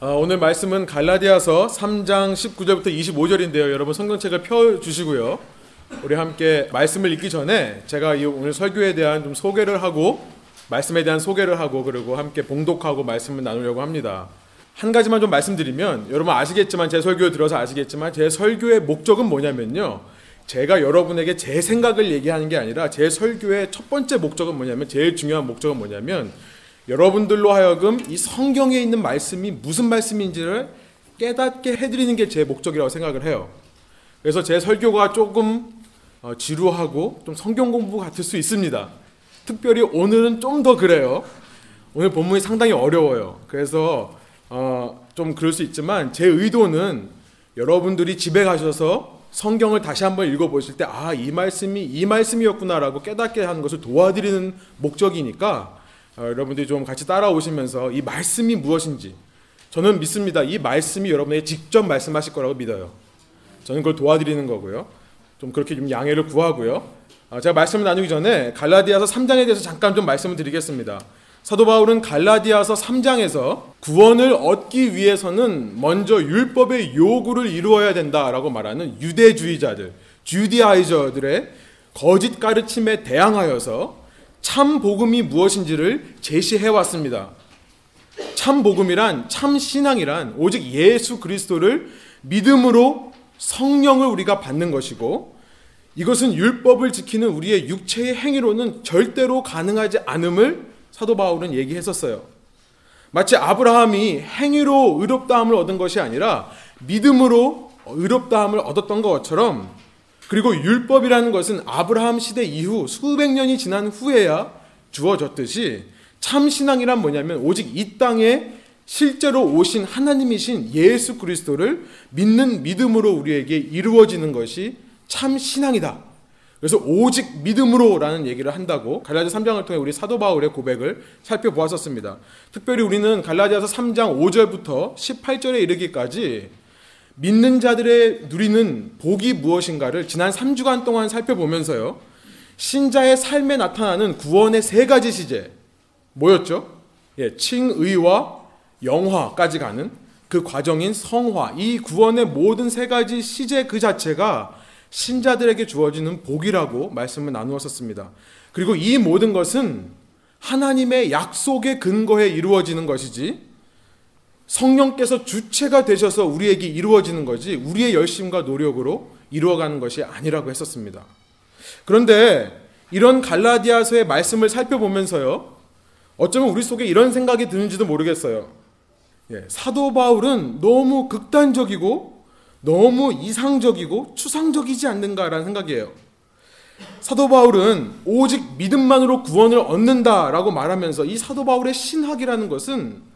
어, 오늘 말씀은 갈라디아서 3장 19절부터 25절인데요. 여러분 성경책을 펴 주시고요. 우리 함께 말씀을 읽기 전에 제가 이 오늘 설교에 대한 좀 소개를 하고 말씀에 대한 소개를 하고 그리고 함께 봉독하고 말씀을 나누려고 합니다. 한 가지만 좀 말씀드리면 여러분 아시겠지만 제 설교 들어서 아시겠지만 제 설교의 목적은 뭐냐면요. 제가 여러분에게 제 생각을 얘기하는 게 아니라 제 설교의 첫 번째 목적은 뭐냐면 제일 중요한 목적은 뭐냐면 여러분들로 하여금 이 성경에 있는 말씀이 무슨 말씀인지를 깨닫게 해드리는 게 제 목적이라고 생각을 해요. 그래서 제 설교가 조금 어, 지루하고 좀 성경 공부 같을 수 있습니다. 특별히 오늘은 좀 더 그래요. 오늘 본문이 상당히 어려워요. 그래서 어, 좀 그럴 수 있지만 제 의도는 여러분들이 집에 가셔서 성경을 다시 한번 읽어보실 때 아 이 말씀이 이 말씀이었구나라고 깨닫게 하는 것을 도와드리는 목적이니까 어, 여러분들이 좀 같이 따라오시면서 이 말씀이 무엇인지 저는 믿습니다. 이 말씀이 여러분에게 직접 말씀하실 거라고 믿어요. 저는 그걸 도와드리는 거고요. 좀 그렇게 좀 양해를 구하고요. 어, 제가 말씀을 나누기 전에 갈라디아서 3장에 대해서 잠깐 좀 말씀을 드리겠습니다. 사도 바울은 갈라디아서 3장에서 구원을 얻기 위해서는 먼저 율법의 요구를 이루어야 된다라고 말하는 유대주의자들, 주디아이저들의 거짓 가르침에 대항하여서 참 복음이 무엇인지를 제시해 왔습니다. 참 복음이란 참 신앙이란 오직 예수 그리스도를 믿음으로 성령을 우리가 받는 것이고 이것은 율법을 지키는 우리의 육체의 행위로는 절대로 가능하지 않음을 사도 바울은 얘기했었어요. 마치 아브라함이 행위로 의롭다함을 얻은 것이 아니라 믿음으로 의롭다함을 얻었던 것처럼 그리고 율법이라는 것은 아브라함 시대 이후 수백 년이 지난 후에야 주어졌듯이 참 신앙이란 뭐냐면 오직 이 땅에 실제로 오신 하나님이신 예수 그리스도를 믿는 믿음으로 우리에게 이루어지는 것이 참 신앙이다. 그래서 오직 믿음으로라는 얘기를 한다고 갈라디아 3장을 통해 우리 사도 바울의 고백을 살펴보았었습니다. 특별히 우리는 갈라디아서 3장 5절부터 18절에 이르기까지 믿는 자들의 누리는 복이 무엇인가를 지난 3주간 동안 살펴보면서요. 신자의 삶에 나타나는 구원의 세 가지 시제 뭐였죠? 예, 칭의와 영화까지 가는 그 과정인 성화, 이 구원의 모든 세 가지 시제 그 자체가 신자들에게 주어지는 복이라고 말씀을 나누었었습니다. 그리고 이 모든 것은 하나님의 약속의 근거에 이루어지는 것이지 성령께서 주체가 되셔서 우리에게 이루어지는 거지 우리의 열심과 노력으로 이루어가는 것이 아니라고 했었습니다. 그런데 이런 갈라디아서의 말씀을 살펴보면서요. 어쩌면 우리 속에 이런 생각이 드는지도 모르겠어요. 예, 사도 바울은 너무 극단적이고 너무 이상적이고 추상적이지 않는가라는 생각이에요. 사도 바울은 오직 믿음만으로 구원을 얻는다라고 말하면서 이 사도 바울의 신학이라는 것은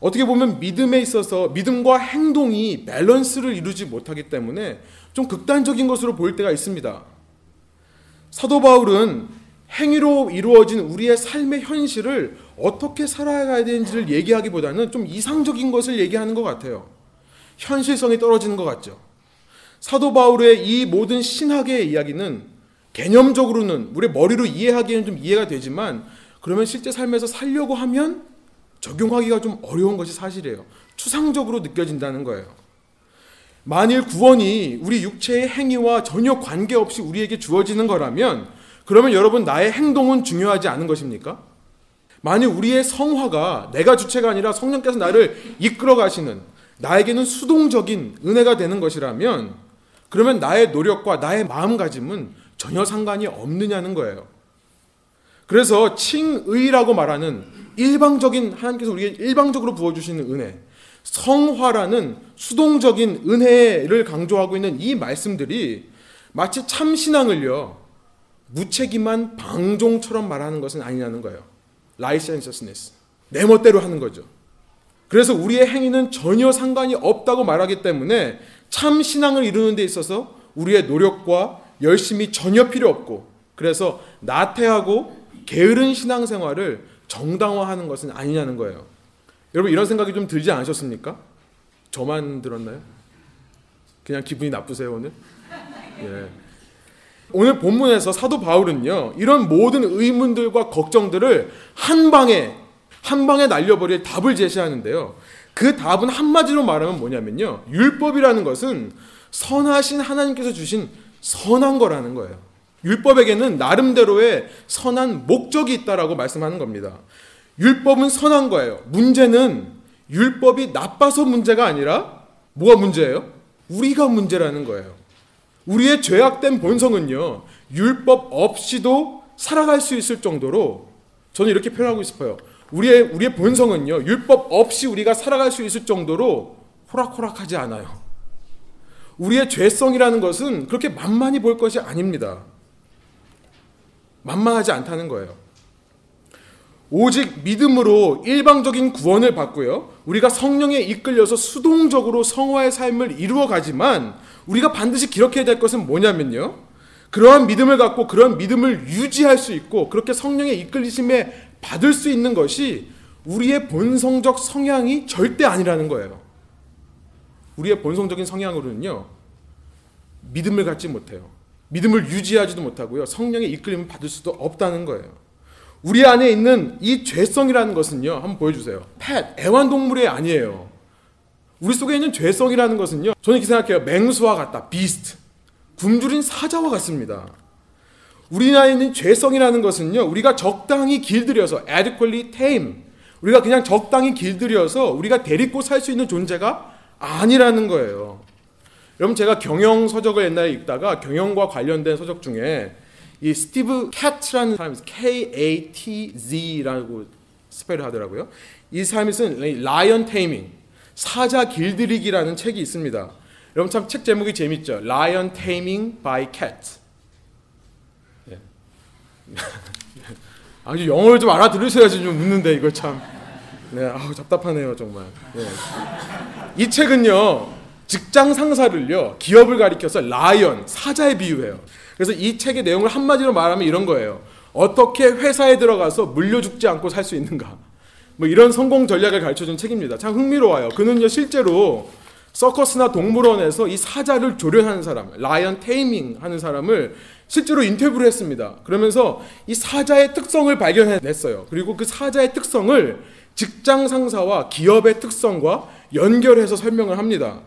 어떻게 보면 믿음에 있어서 믿음과 행동이 밸런스를 이루지 못하기 때문에 좀 극단적인 것으로 보일 때가 있습니다. 사도 바울은 행위로 이루어진 우리의 삶의 현실을 어떻게 살아가야 되는지를 얘기하기보다는 좀 이상적인 것을 얘기하는 것 같아요. 현실성이 떨어지는 것 같죠. 사도 바울의 이 모든 신학의 이야기는 개념적으로는 우리 머리로 이해하기에는 좀 이해가 되지만 그러면 실제 삶에서 살려고 하면 적용하기가 좀 어려운 것이 사실이에요. 추상적으로 느껴진다는 거예요. 만일 구원이 우리 육체의 행위와 전혀 관계없이 우리에게 주어지는 거라면 그러면 여러분 나의 행동은 중요하지 않은 것입니까? 만일 우리의 성화가 내가 주체가 아니라 성령께서 나를 이끌어 가시는 나에게는 수동적인 은혜가 되는 것이라면 그러면 나의 노력과 나의 마음가짐은 전혀 상관이 없느냐는 거예요. 그래서 칭의라고 말하는 일방적인 하나님께서 우리에게 일방적으로 부어 주시는 은혜, 성화라는 수동적인 은혜를 강조하고 있는 이 말씀들이 마치 참 신앙을요 무책임한 방종처럼 말하는 것은 아니냐는 거예요. licentiousness 내 멋대로 하는 거죠. 그래서 우리의 행위는 전혀 상관이 없다고 말하기 때문에 참 신앙을 이루는 데 있어서 우리의 노력과 열심이 전혀 필요 없고 그래서 나태하고 게으른 신앙생활을 정당화하는 것은 아니냐는 거예요. 여러분 이런 생각이 좀 들지 않으셨습니까? 저만 들었나요? 그냥 기분이 나쁘세요 오늘? 예. 오늘 본문에서 사도 바울은요 이런 모든 의문들과 걱정들을 한 방에 한 방에 날려버릴 답을 제시하는데요. 그 답은 한마디로 말하면 뭐냐면요. 율법이라는 것은 선하신 하나님께서 주신 선한 거라는 거예요. 율법에게는 나름대로의 선한 목적이 있다라고 말씀하는 겁니다. 율법은 선한 거예요. 문제는 율법이 나빠서 문제가 아니라 뭐가 문제예요? 우리가 문제라는 거예요. 우리의 죄악된 본성은요, 율법 없이도 살아갈 수 있을 정도로 저는 이렇게 표현하고 싶어요. 우리의, 우리의 본성은요, 율법 없이 우리가 살아갈 수 있을 정도로 호락호락하지 않아요. 우리의 죄성이라는 것은 그렇게 만만히 볼 것이 아닙니다. 만만하지 않다는 거예요. 오직 믿음으로 일방적인 구원을 받고요. 우리가 성령에 이끌려서 수동적으로 성화의 삶을 이루어 가지만 우리가 반드시 기억해야 될 것은 뭐냐면요. 그러한 믿음을 갖고 그런 믿음을 유지할 수 있고 그렇게 성령의 이끌리심에 받을 수 있는 것이 우리의 본성적 성향이 절대 아니라는 거예요. 우리의 본성적인 성향으로는요. 믿음을 갖지 못해요. 믿음을 유지하지도 못하고요. 성령의 이끌림을 받을 수도 없다는 거예요. 우리 안에 있는 이 죄성이라는 것은요. 한번 보여주세요. 펫, 애완동물이 아니에요. 우리 속에 있는 죄성이라는 것은요. 저는 이렇게 생각해요. 맹수와 같다. 비스트. 굶주린 사자와 같습니다. 우리 안에 있는 죄성이라는 것은요. 우리가 적당히 길들여서 adequately tame. 우리가 그냥 적당히 길들여서 우리가 데리고 살 수 있는 존재가 아니라는 거예요. 여러분 제가 경영 서적을 옛날에 읽다가 경영과 관련된 서적 중에 이 스티브 캣츠라는 사람이 K A T Z라고 spell을 하더라고요. 이 사람이 쓴 Lion Taming 사자 길들이기라는 책이 있습니다. 여러분 참 책 제목이 재밌죠. Taming by Cat. 예. 아주 영어를 좀 알아들으셔야지 좀 웃는데 이거 참. 네, 아우 답답하네요 정말. 예. 이 책은요 직장 상사를요 기업을 가리켜서 라이언 사자에 비유해요. 그래서 이 책의 내용을 한마디로 말하면 이런 거예요. 어떻게 회사에 들어가서 물려 죽지 않고 살 수 있는가. 뭐 이런 성공 전략을 가르쳐준 책입니다. 참 흥미로워요. 그는요 실제로 서커스나 동물원에서 이 사자를 조련하는 사람, lion taming 하는 사람을 실제로 인터뷰를 했습니다. 그러면서 이 사자의 특성을 발견해냈어요. 그리고 그 사자의 특성을 직장 상사와 기업의 특성과 연결해서 설명을 합니다.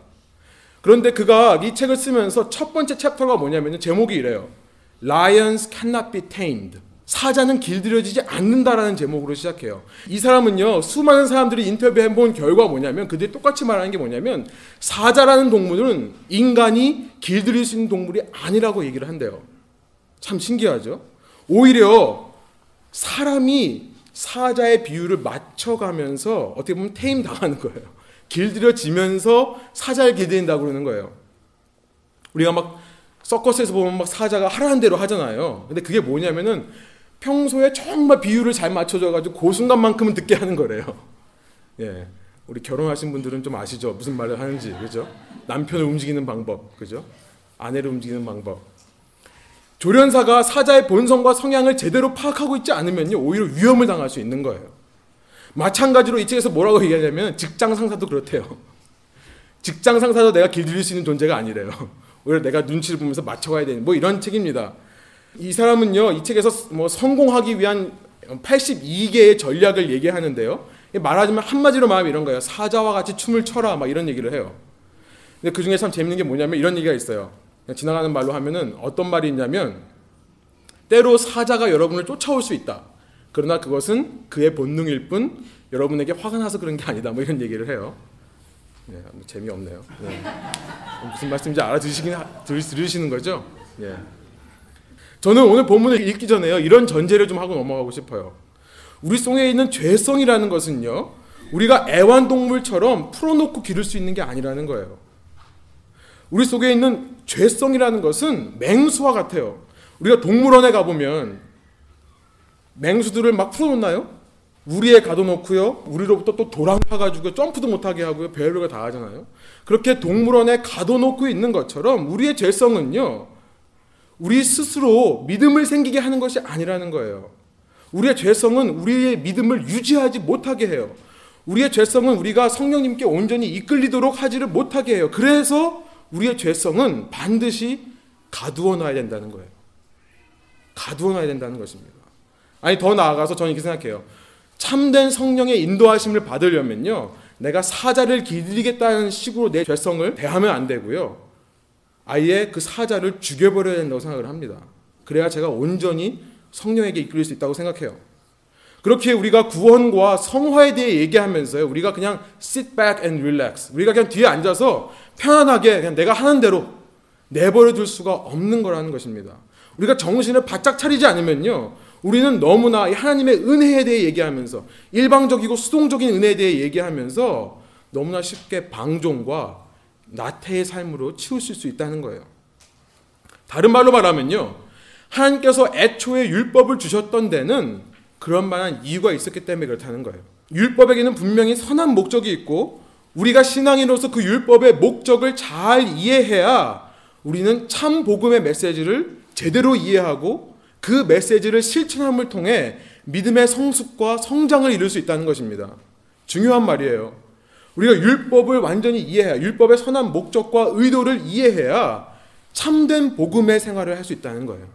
그런데 그가 이 책을 쓰면서 첫 번째 챕터가 뭐냐면 제목이 이래요. Lions cannot be tamed. 사자는 길들여지지 않는다라는 제목으로 시작해요. 이 사람은요, 수많은 사람들이 인터뷰해 본 결과 뭐냐면, 그들이 똑같이 말하는 게 뭐냐면, 사자라는 동물은 인간이 길들일 수 있는 동물이 아니라고 얘기를 한대요. 참 신기하죠? 오히려 사람이 사자의 비율을 맞춰가면서 어떻게 보면 테임 당하는 거예요. 길들여지면서 사자를 길들인다고 그러는 거예요. 우리가 막 서커스에서 보면 막 사자가 하라는 대로 하잖아요. 근데 그게 뭐냐면은 평소에 정말 비율을 잘 맞춰줘가지고 그 순간만큼은 듣게 하는 거래요. 예. 우리 결혼하신 분들은 좀 아시죠? 무슨 말을 하는지, 그죠? 남편을 움직이는 방법, 그죠? 아내를 움직이는 방법. 조련사가 사자의 본성과 성향을 제대로 파악하고 있지 않으면요, 오히려 위험을 당할 수 있는 거예요. 마찬가지로 이 책에서 뭐라고 얘기하냐면, 직장 상사도 그렇대요. 직장 상사도 내가 길들일 수 있는 존재가 아니래요. 오히려 내가 눈치를 보면서 맞춰가야 되는, 뭐 이런 책입니다. 이 사람은요, 이 책에서 뭐 성공하기 위한 82개의 전략을 얘기하는데요. 말하자면 한마디로 말하면 이런 거예요. 사자와 같이 춤을 춰라. 막 이런 얘기를 해요. 근데 그 중에 참 재밌는 게 뭐냐면 이런 얘기가 있어요. 지나가는 말로 하면은 어떤 말이 있냐면 때로 사자가 여러분을 쫓아올 수 있다. 그러나 그것은 그의 본능일 뿐 여러분에게 화가 나서 그런 게 아니다. 뭐 이런 얘기를 해요. 네, 뭐 재미없네요. 네. 무슨 말씀인지 알아들으시긴 들으시는 거죠? 예. 저는 오늘 본문을 읽기 전에요. 이런 전제를 좀 하고 넘어가고 싶어요. 우리 속에 있는 죄성이라는 것은요. 우리가 애완동물처럼 풀어놓고 기를 수 있는 게 아니라는 거예요. 우리 속에 있는 죄성이라는 것은 맹수와 같아요. 우리가 동물원에 가보면 맹수들을 막 풀어놓나요? 우리에 가둬놓고요. 우리로부터 또 도랑파가지고 점프도 못하게 하고요. 별별거 다 하잖아요. 그렇게 동물원에 가둬놓고 있는 것처럼 우리의 죄성은요. 우리 스스로 믿음을 생기게 하는 것이 아니라는 거예요. 우리의 죄성은 우리의 믿음을 유지하지 못하게 해요. 우리의 죄성은 우리가 성령님께 온전히 이끌리도록 하지를 못하게 해요. 그래서 우리의 죄성은 반드시 가두어 놔야 된다는 거예요. 가두어 놔야 된다는 것입니다. 아니 더 나아가서 저는 이렇게 생각해요. 참된 성령의 인도하심을 받으려면요. 내가 사자를 기르겠다는 식으로 내 죄성을 대하면 안 되고요. 아예 그 사자를 죽여버려야 된다고 생각을 합니다. 그래야 제가 온전히 성령에게 이끌릴 수 있다고 생각해요. 그렇게 우리가 구원과 성화에 대해 얘기하면서요. 우리가 그냥 sit back and relax. 우리가 그냥 뒤에 앉아서 편안하게 그냥 내가 하는 대로 내버려 둘 수가 없는 거라는 것입니다. 우리가 정신을 바짝 차리지 않으면요. 우리는 너무나 하나님의 은혜에 대해 얘기하면서 일방적이고 수동적인 은혜에 대해 얘기하면서 너무나 쉽게 방종과 나태의 삶으로 치우칠 수 있다는 거예요. 다른 말로 말하면요. 하나님께서 애초에 율법을 주셨던 데는 그런 만한 이유가 있었기 때문에 그렇다는 거예요. 율법에게는 분명히 선한 목적이 있고 우리가 신앙인으로서 그 율법의 목적을 잘 이해해야 우리는 참 복음의 메시지를 제대로 이해하고 그 메시지를 실천함을 통해 믿음의 성숙과 성장을 이룰 수 있다는 것입니다. 중요한 말이에요. 우리가 율법을 완전히 이해해야 율법의 선한 목적과 의도를 이해해야 참된 복음의 생활을 할 수 있다는 거예요.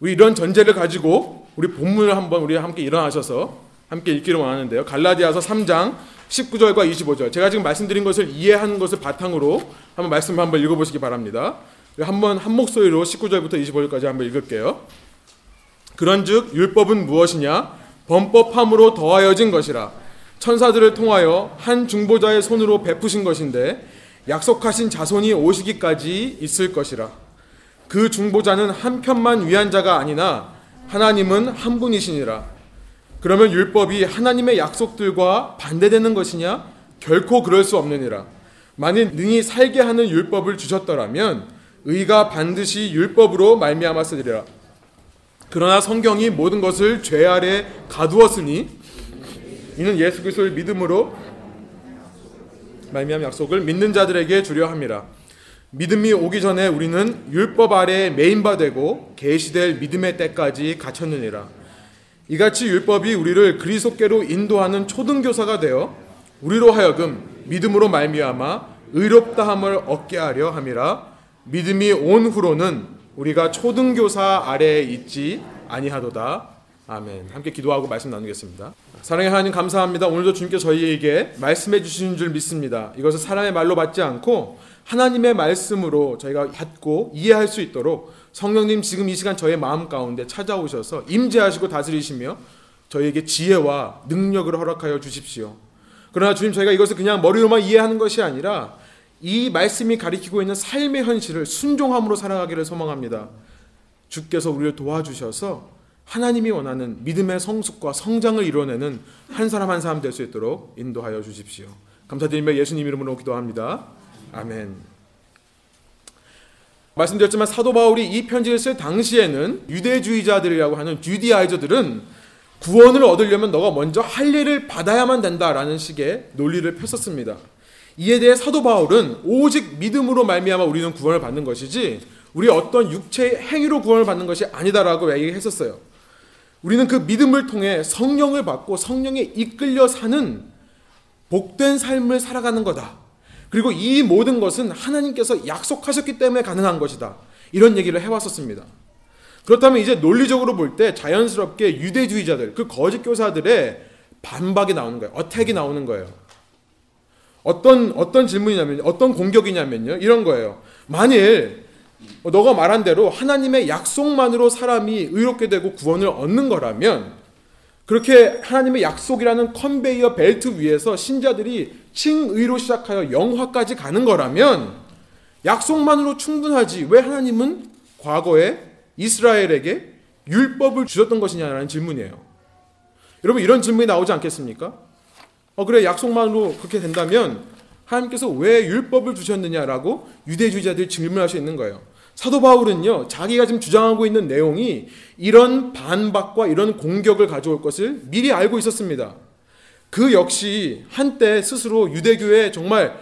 우리 이런 전제를 가지고 우리 본문을 한번 우리 함께 일어나셔서 함께 읽기를 원하는데요. 갈라디아서 3장 19절과 25절. 제가 지금 말씀드린 것을 이해하는 것을 바탕으로 한번 말씀 한번 읽어보시기 바랍니다. 한번 한 목소리로 19절부터 25절까지 한번 읽을게요. 그런즉 율법은 무엇이냐? 범법함으로 더하여진 것이라. 천사들을 통하여 한 중보자의 손으로 베푸신 것인데 약속하신 자손이 오시기까지 있을 것이라. 그 중보자는 한 편만 위한 자가 아니나 하나님은 한 분이시니라. 그러면 율법이 하나님의 약속들과 반대되는 것이냐? 결코 그럴 수 없느니라. 만일 능히 살게 하는 율법을 주셨더라면 의가 반드시 율법으로 말미암았으리라. 그러나 성경이 모든 것을 죄 아래 가두었으니 이는 예수 그리스도를 믿음으로 말미암 약속을 믿는 자들에게 주려 함이라. 믿음이 오기 전에 우리는 율법 아래 메인바 되고 계시될 믿음의 때까지 갇혔느니라. 이같이 율법이 우리를 그리스도께로 인도하는 초등교사가 되어 우리로 하여금 믿음으로 말미암아 의롭다함을 얻게 하려 함이라. 믿음이 온 후로는 우리가 초등교사 아래에 있지 아니하도다. 아멘. 함께 기도하고 말씀 나누겠습니다. 사랑의 하나님 감사합니다. 오늘도 주님께 저희에게 말씀해 주시는 줄 믿습니다. 이것을 사람의 말로 받지 않고 하나님의 말씀으로 저희가 받고 이해할 수 있도록 성령님 지금 이 시간 저의 마음 가운데 찾아오셔서 임재하시고 다스리시며 저희에게 지혜와 능력을 허락하여 주십시오. 그러나 주님 저희가 이것을 그냥 머리로만 이해하는 것이 아니라 이 말씀이 가리키고 있는 삶의 현실을 순종함으로 살아가기를 소망합니다. 주께서 우리를 도와주셔서 하나님이 원하는 믿음의 성숙과 성장을 이뤄내는 한 사람 한 사람 될 수 있도록 인도하여 주십시오. 감사드리며 예수님 이름으로 기도합니다. 아멘. 말씀드렸지만 사도 바울이 이 편지를 쓸 당시에는 유대주의자들이라고 하는 주디아이저들은 구원을 얻으려면 너가 먼저 할례를 받아야만 된다라는 식의 논리를 폈었습니다. 이에 대해 사도 바울은 오직 믿음으로 말미암아 우리는 구원을 받는 것이지 우리 어떤 육체의 행위로 구원을 받는 것이 아니다라고 얘기했었어요. 우리는 그 믿음을 통해 성령을 받고 성령에 이끌려 사는 복된 삶을 살아가는 거다. 그리고 이 모든 것은 하나님께서 약속하셨기 때문에 가능한 것이다. 이런 얘기를 해왔었습니다. 그렇다면 이제 논리적으로 볼 때 자연스럽게 유대주의자들, 그 거짓 교사들의 반박이 나오는 거예요. 어택이 나오는 거예요. 어떤 어떤 질문이냐면 어떤 공격이냐면요. 이런 거예요. 만일 너가 말한 대로 하나님의 약속만으로 사람이 의롭게 되고 구원을 얻는 거라면 그렇게 하나님의 약속이라는 컨베이어 벨트 위에서 신자들이 칭의로 시작하여 영화까지 가는 거라면 약속만으로 충분하지 왜 하나님은 과거에 이스라엘에게 율법을 주셨던 것이냐라는 질문이에요. 여러분 이런 질문이 나오지 않겠습니까? 어 그래 약속만으로 그렇게 된다면 하나님께서 왜 율법을 주셨느냐라고 유대주의자들이 질문할 수 있는 거예요. 사도 바울은요, 자기가 지금 주장하고 있는 내용이 이런 반박과 이런 공격을 가져올 것을 미리 알고 있었습니다. 그 역시 한때 스스로 유대교에 정말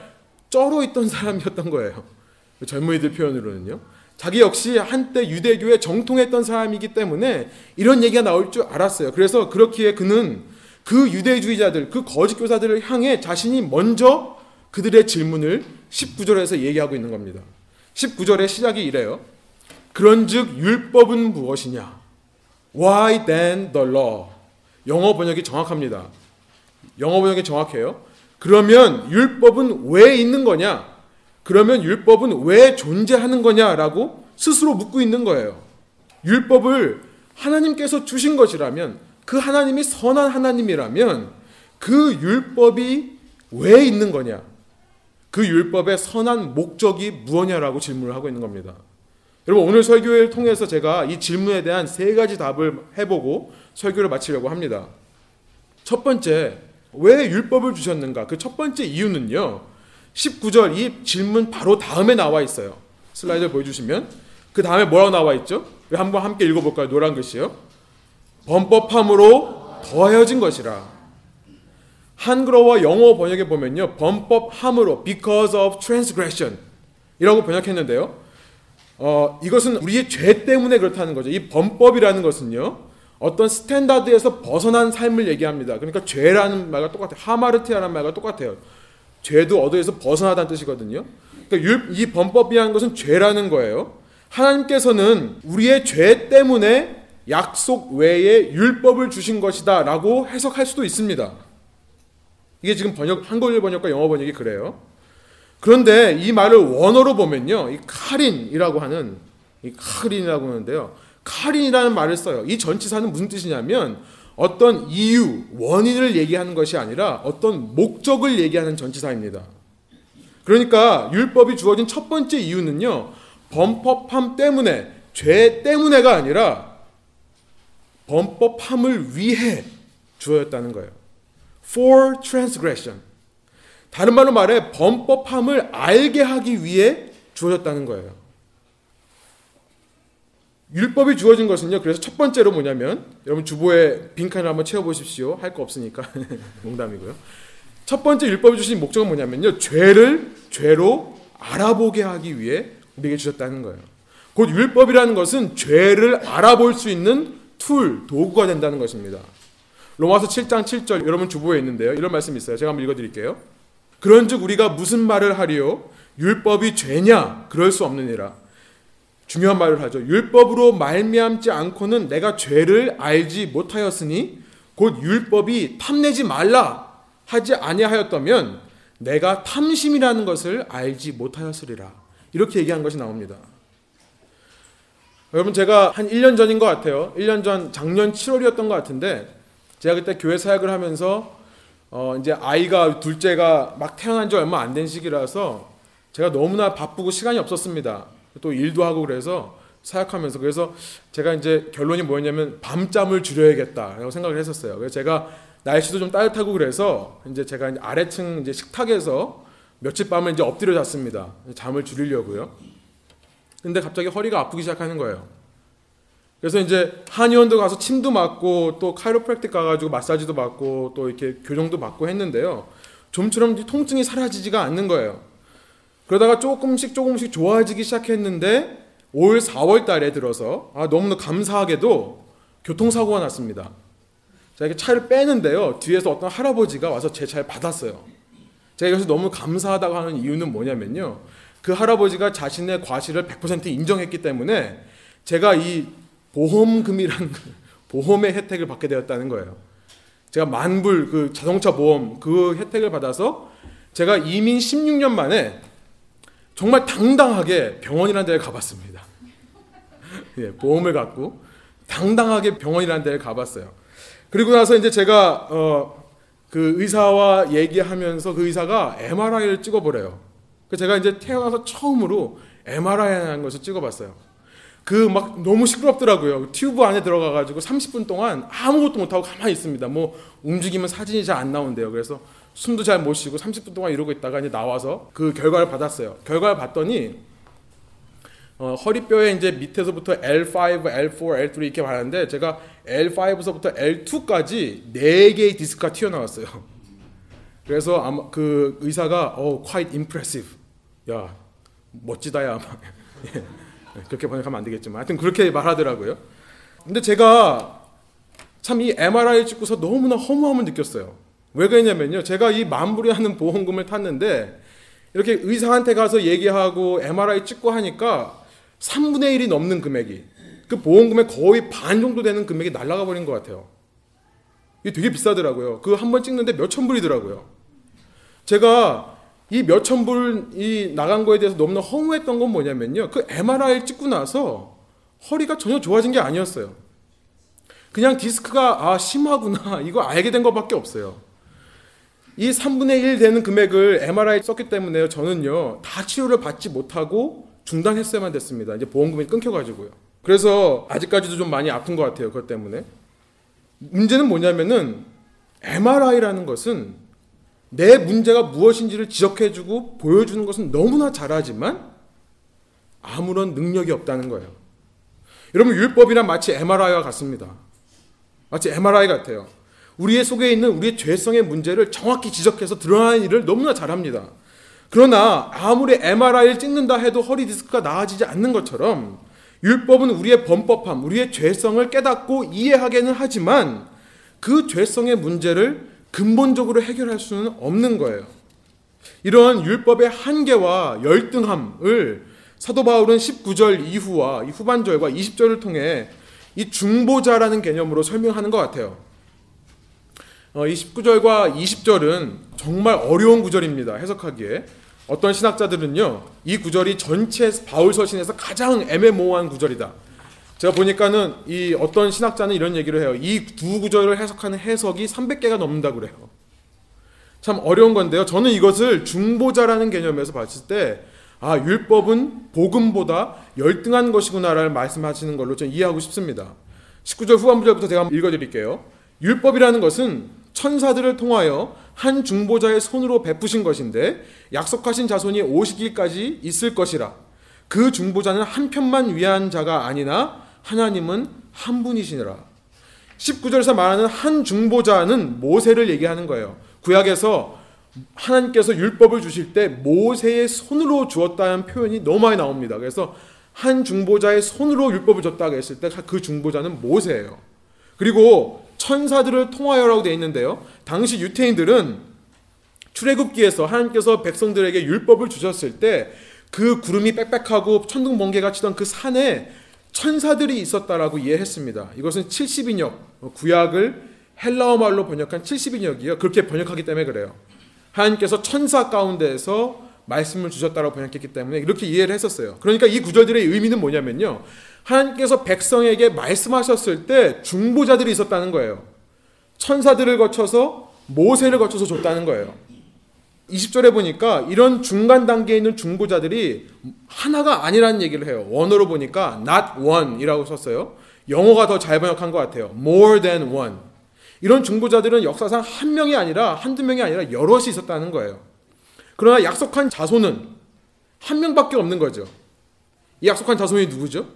쩔어 있던 사람이었던 거예요. 젊은이들 표현으로는요. 자기 역시 한때 유대교에 정통했던 사람이기 때문에 이런 얘기가 나올 줄 알았어요. 그래서 그렇기에 그는 그 유대주의자들, 그 거짓 교사들을 향해 자신이 먼저 그들의 질문을 19절에서 얘기하고 있는 겁니다. 19절의 시작이 이래요. 그런즉 율법은 무엇이냐? Why then the law? 영어 번역이 정확합니다. 영어 번역이 정확해요. 그러면 율법은 왜 있는 거냐? 그러면 율법은 왜 존재하는 거냐라고 스스로 묻고 있는 거예요. 율법을 하나님께서 주신 것이라면 그 하나님이 선한 하나님이라면 그 율법이 왜 있는 거냐? 그 율법의 선한 목적이 무엇냐라고 질문을 하고 있는 겁니다. 여러분 오늘 설교를 통해서 제가 이 질문에 대한 세 가지 답을 해보고 설교를 마치려고 합니다. 첫 번째, 왜 율법을 주셨는가? 그 첫 번째 이유는요. 19절 이 질문 바로 다음에 나와 있어요. 슬라이드 보여주시면 그 다음에 뭐라고 나와 있죠? 한번 함께 읽어볼까요? 노란 글씨요. 범법함으로 더하여진 것이라. 한글어와 영어 번역에 보면요. 범법함으로 because of transgression 이라고 번역했는데요. 어, 이것은 우리의 죄 때문에 그렇다는 거죠. 이 범법이라는 것은요. 어떤 standard에서 벗어난 삶을 얘기합니다. 그러니까 죄라는 말과 똑같아요. 하마르티아라는 말과 똑같아요. 죄도 어디에서 벗어나다는 뜻이거든요. 그러니까 이 범법이라는 것은 죄라는 거예요. 하나님께서는 우리의 죄 때문에 약속 외에 율법을 주신 것이다 라고 해석할 수도 있습니다. 이게 지금 번역 한글 번역과 영어 번역이 그래요. 그런데 이 말을 원어로 보면요, 이 카린이라고 하는 이 카린이라고 하는데요, 카린이라는 말을 써요. 이 전치사는 무슨 뜻이냐면 어떤 이유, 원인을 얘기하는 것이 아니라 어떤 목적을 얘기하는 전치사입니다. 그러니까 율법이 주어진 첫 번째 이유는요, 범법함 때문에, 죄 때문에가 아니라 범법함을 위해 주어졌다는 거예요. For transgression. 다른 말로 말해 범법함을 알게 하기 위해 주어졌다는 거예요. 율법이 주어진 것은요. 그래서 첫 번째로 뭐냐면 여러분 주보에 빈칸을 한번 채워보십시오. 할 거 없으니까 농담이고요. 첫 번째 율법이 주신 목적은 뭐냐면요. 죄를 죄로 알아보게 하기 위해 우리에게 주셨다는 거예요. 곧 율법이라는 것은 죄를 알아볼 수 있는 툴, 도구가 된다는 것입니다. 로마서 7장 7절 여러분 주보에 있는데요. 이런 말씀이 있어요. 제가 한번 읽어 드릴게요. 그런즉 우리가 무슨 말을 하리요? 율법이 죄냐? 그럴 수 없느니라. 중요한 말을 하죠. 율법으로 말미암지 않고는 내가 죄를 알지 못하였으니 곧 율법이 탐내지 말라 하지 아니하였다면 내가 탐심이라는 것을 알지 못하였으리라. 이렇게 얘기한 것이 나옵니다. 여러분 제가 한 1년 전인 것 같아요. 1년 전 작년 7월이었던 것 같은데 제가 그때 교회 사역을 하면서 어 이제 아이가 둘째가 막 태어난 지 얼마 안 된 시기라서 제가 너무나 바쁘고 시간이 없었습니다. 또 일도 하고 그래서 사역하면서 그래서 제가 이제 결론이 뭐였냐면 밤잠을 줄여야겠다라고 생각을 했었어요. 그래서 제가 날씨도 좀 따뜻하고 그래서 이제 제가 이제 아래층 이제 식탁에서 며칠 밤을 이제 엎드려 잤습니다. 잠을 줄이려고요. 근데 갑자기 허리가 아프기 시작하는 거예요. 그래서 이제 한의원도 가서 침도 맞고 또 카이로프랙틱 가가지고 마사지도 받고 또 이렇게 교정도 받고 했는데요. 좀처럼 통증이 사라지지가 않는 거예요. 그러다가 조금씩 조금씩 좋아지기 시작했는데 올 4월 달에 들어서 아, 너무나 감사하게도 교통사고가 났습니다. 자, 이렇게 차를 빼는데요. 뒤에서 어떤 할아버지가 와서 제 차를 받았어요. 제가 여기서 너무 감사하다고 하는 이유는 뭐냐면요. 그 할아버지가 자신의 과실을 100% 인정했기 때문에 제가 이 보험금이라는 보험의 혜택을 받게 되었다는 거예요. 제가 만불 그 자동차 보험 그 혜택을 받아서 제가 이민 16년 만에 정말 당당하게 병원이라는 데를 가봤습니다. 예, 보험을 갖고 당당하게 병원이라는 데를 가봤어요. 그리고 나서 이제 제가 어, 그 의사와 얘기하면서 그 의사가 MRI를 찍어보래요. 그 제가 이제 태어나서 처음으로 MRI라는 것을 찍어봤어요. 그 막 너무 시끄럽더라고요. 튜브 안에 들어가가지고 30분 동안 아무것도 못하고 가만히 있습니다. 뭐 움직이면 사진이 잘 안 나온대요. 그래서 숨도 잘 못 쉬고 30분 동안 이러고 있다가 이제 나와서 그 결과를 받았어요. 결과를 봤더니 어, 허리뼈에 이제 밑에서부터 L5, L4, L3 이렇게 봤는데 제가 L5서부터 L2까지 네 개의 디스크가 튀어나왔어요. 그래서 아마 그 의사가 어, quite impressive. 야, 멋지다야. 예, 그렇게 번역하면 안 되겠지만 하여튼 그렇게 말하더라고요. 근데 제가 참 이 MRI 찍고서 너무나 허무함을 느꼈어요. 왜 그러냐면요. 제가 이 만불이하는 보험금을 탔는데 이렇게 의사한테 가서 얘기하고 MRI 찍고 하니까 3분의 1이 넘는 금액이 그 보험금의 거의 반 정도 되는 금액이 날라가 버린 것 같아요. 이게 되게 비싸더라고요. 그 한 번 찍는데 몇천 불이더라고요. 제가 이 몇천 불이 나간 거에 대해서 너무나 허무했던 건 뭐냐면요. 그 MRI 찍고 나서 허리가 전혀 좋아진 게 아니었어요. 그냥 디스크가 아 심하구나 이거 알게 된 것밖에 없어요. 이 3분의 1 되는 금액을 MRI 썼기 때문에요. 저는요 다 치료를 받지 못하고 중단했어야만 됐습니다. 이제 보험금이 끊겨가지고요. 그래서 아직까지도 좀 많이 아픈 것 같아요. 그것 때문에 문제는 뭐냐면은 MRI라는 것은 내 문제가 무엇인지를 지적해주고 보여주는 것은 너무나 잘하지만 아무런 능력이 없다는 거예요. 여러분 율법이란 마치 MRI와 같습니다. 마치 MRI 같아요. 우리의 속에 있는 우리의 죄성의 문제를 정확히 지적해서 드러나는 일을 너무나 잘합니다. 그러나 아무리 MRI를 찍는다 해도 허리 디스크가 나아지지 않는 것처럼 율법은 우리의 범법함, 우리의 죄성을 깨닫고 이해하게는 하지만 그 죄성의 문제를 근본적으로 해결할 수는 없는 거예요. 이런 율법의 한계와 열등함을 사도 바울은 19절 이후와 후반절과 20절을 통해 이 중보자라는 개념으로 설명하는 것 같아요. 어, 이 19절과 20절은 정말 어려운 구절입니다. 해석하기에. 어떤 신학자들은요, 이 구절이 전체 바울 서신에서 가장 애매모호한 구절이다. 제가 보니까는 이 어떤 신학자는 이런 얘기를 해요. 이 두 구절을 해석하는 해석이 300개가 넘는다고 그래요. 참 어려운 건데요. 저는 이것을 중보자라는 개념에서 봤을 때, 아, 율법은 복음보다 열등한 것이구나라는 말씀하시는 걸로 좀 이해하고 싶습니다. 19절 후반부절부터 제가 한번 읽어 드릴게요. 율법이라는 것은 천사들을 통하여 한 중보자의 손으로 베푸신 것인데 약속하신 자손이 오시기까지 있을 것이라. 그 중보자는 한 편만 위한 자가 아니나 하나님은 한 분이시니라. 19절에서 말하는 한 중보자는 모세를 얘기하는 거예요. 구약에서 하나님께서 율법을 주실 때 모세의 손으로 주었다는 표현이 너무 많이 나옵니다. 그래서 한 중보자의 손으로 율법을 줬다고 했을 때 그 중보자는 모세예요. 그리고 천사들을 통하여라고 되어 있는데요. 당시 유태인들은 출애굽기에서 하나님께서 백성들에게 율법을 주셨을 때 그 구름이 빽빽하고 천둥 번개가 치던 그 산에 천사들이 있었다라고 이해했습니다. 이것은 70인역 구약을 헬라어 말로 번역한 70인역이요. 그렇게 번역하기 때문에 그래요. 하나님께서 천사 가운데에서 말씀을 주셨다고 번역했기 때문에 이렇게 이해를 했었어요. 그러니까 이 구절들의 의미는 뭐냐면요. 하나님께서 백성에게 말씀하셨을 때 중보자들이 있었다는 거예요. 천사들을 거쳐서 모세를 거쳐서 줬다는 거예요. 20절에 보니까 이런 중간 단계에 있는 중보자들이 하나가 아니라는 얘기를 해요. 원어로 보니까 not one이라고 썼어요. 영어가 더 잘 번역한 것 같아요. more than one. 이런 중보자들은 역사상 한 명이 아니라 한두 명이 아니라 여럿이 있었다는 거예요. 그러나 약속한 자손은 한 명밖에 없는 거죠. 이 약속한 자손이 누구죠?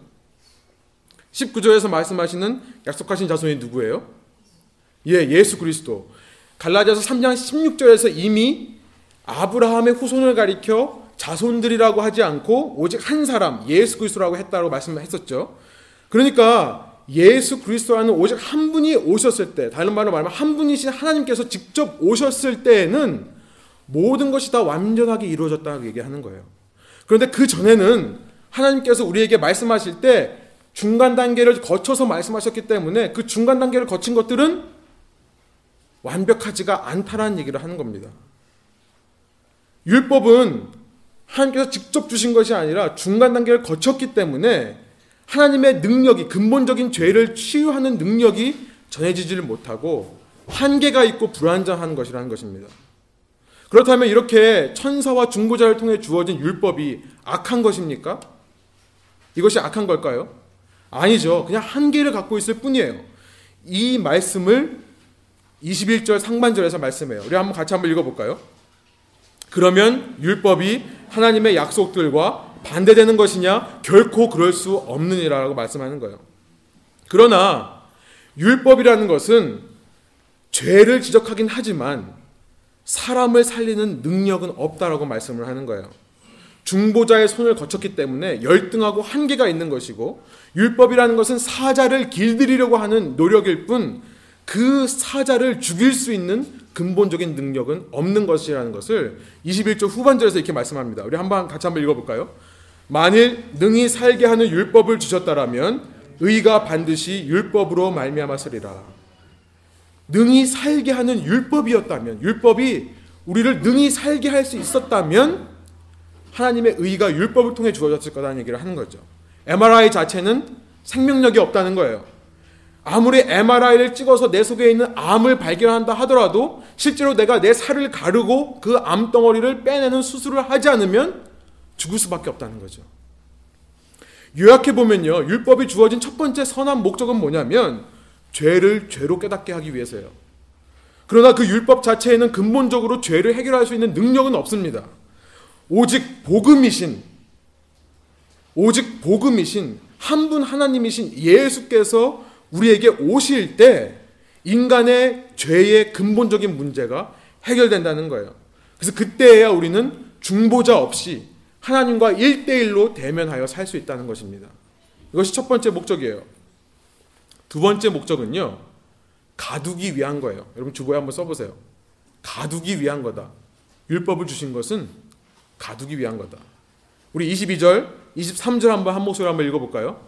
19절에서 말씀하시는 약속하신 자손이 누구예요? 예, 예수 그리스도. 갈라디아서 3장 16절에서 이미 아브라함의 후손을 가리켜 자손들이라고 하지 않고 오직 한 사람 예수 그리스도라고 했다고 말씀했었죠. 그러니까 예수 그리스도라는 오직 한 분이 오셨을 때, 다른 말로 말하면 한 분이신 하나님께서 직접 오셨을 때에는 모든 것이 다 완전하게 이루어졌다고 얘기하는 거예요. 그런데 그 전에는 하나님께서 우리에게 말씀하실 때 중간 단계를 거쳐서 말씀하셨기 때문에 그 중간 단계를 거친 것들은 완벽하지가 않다라는 얘기를 하는 겁니다. 율법은 하나님께서 직접 주신 것이 아니라 중간 단계를 거쳤기 때문에 하나님의 능력이 근본적인 죄를 치유하는 능력이 전해지지를 못하고 한계가 있고 불완전한 것이라는 것입니다. 그렇다면 이렇게 천사와 중보자를 통해 주어진 율법이 악한 것입니까? 이것이 악한 걸까요? 아니죠. 그냥 한계를 갖고 있을 뿐이에요. 이 말씀을 21절 상반절에서 말씀해요. 우리 한번 같이 한번 읽어볼까요? 그러면 율법이 하나님의 약속들과 반대되는 것이냐? 결코 그럴 수 없느니라고 말씀하는 거예요. 그러나 율법이라는 것은 죄를 지적하긴 하지만 사람을 살리는 능력은 없다라고 말씀을 하는 거예요. 중보자의 손을 거쳤기 때문에 열등하고 한계가 있는 것이고 율법이라는 것은 사자를 길들이려고 하는 노력일 뿐 그 사자를 죽일 수 있는 근본적인 능력은 없는 것이라는 것을 21조 후반절에서 이렇게 말씀합니다. 우리 한번 같이 한번 읽어볼까요? 만일 능히 살게 하는 율법을 주셨다라면 의가 반드시 율법으로 말미암았으리라. 능히 살게 하는 율법이었다면 율법이 우리를 능히 살게 할 수 있었다면 하나님의 의가 율법을 통해 주어졌을 거라는 얘기를 하는 거죠. MRI 자체는 생명력이 없다는 거예요. 아무리 MRI를 찍어서 내 속에 있는 암을 발견한다 하더라도 실제로 내가 내 살을 가르고 그 암 덩어리를 빼내는 수술을 하지 않으면 죽을 수밖에 없다는 거죠. 요약해 보면요. 율법이 주어진 첫 번째 선한 목적은 뭐냐면 죄를 죄로 깨닫게 하기 위해서요. 그러나 그 율법 자체에는 근본적으로 죄를 해결할 수 있는 능력은 없습니다. 오직 복음이신 오직 복음이신 한 분 하나님이신 예수께서 우리에게 오실 때 인간의 죄의 근본적인 문제가 해결된다는 거예요. 그래서 그때야 우리는 중보자 없이 하나님과 일대일로 대면하여 살 수 있다는 것입니다. 이것이 첫 번째 목적이에요. 두 번째 목적은요. 가두기 위한 거예요. 여러분 주보에 한번 써보세요. 가두기 위한 거다. 율법을 주신 것은 가두기 위한 거다. 우리 22절, 23절 한번 한 목소리 한번 읽어볼까요?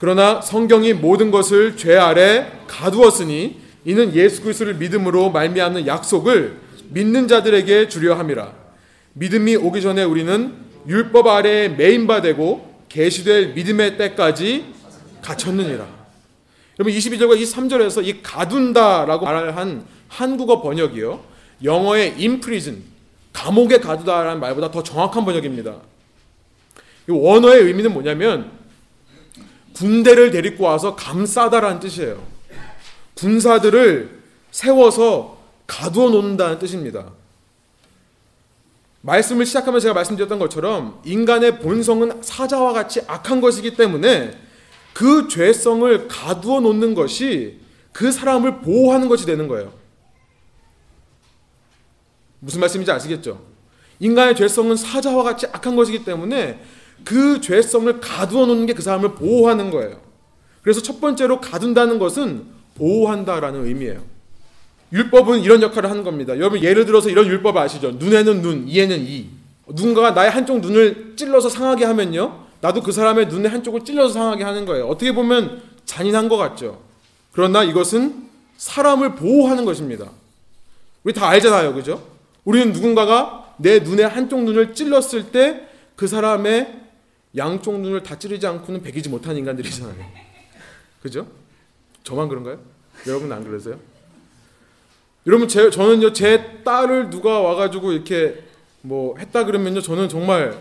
그러나 성경이 모든 것을 죄 아래 가두었으니 이는 예수 그리스도를 믿음으로 말미암는 약속을 믿는 자들에게 주려 함이라. 믿음이 오기 전에 우리는 율법 아래에 매인바 되고 계시될 믿음의 때까지 갇혔느니라. 여러분 22절과 23절에서 이 가둔다라고 말한 한국어 번역이요. 영어의 imprison, 감옥에 가두다라는 말보다 더 정확한 번역입니다. 원어의 의미는 뭐냐면 군대를 데리고 와서 감싸다라는 뜻이에요. 군사들을 세워서 가두어 놓는다는 뜻입니다. 말씀을 시작하면 제가 말씀드렸던 것처럼 인간의 본성은 사자와 같이 악한 것이기 때문에 그 죄성을 가두어 놓는 것이 그 사람을 보호하는 것이 되는 거예요. 무슨 말씀인지 아시겠죠? 인간의 죄성은 사자와 같이 악한 것이기 때문에 그 죄성을 가두어 놓는 게 그 사람을 보호하는 거예요. 그래서 첫 번째로 가둔다는 것은 보호한다라는 의미예요. 율법은 이런 역할을 하는 겁니다. 여러분 예를 들어서 이런 율법 아시죠? 눈에는 눈, 이에는 이. 누군가가 나의 한쪽 눈을 찔러서 상하게 하면요. 나도 그 사람의 눈의 한쪽을 찔러서 상하게 하는 거예요. 어떻게 보면 잔인한 것 같죠. 그러나 이것은 사람을 보호하는 것입니다. 우리 다 알잖아요. 그죠? 우리는 누군가가 내 눈의 한쪽 눈을 찔렀을 때 그 사람의 양쪽 눈을 다 찌르지 않고는 배기지 못한 인간들이잖아요. 그죠? 저만 그런가요? 여러분 안 그러세요? 여러분 제, 저는요 제 딸을 누가 와가지고 이렇게 뭐 했다 그러면요 저는 정말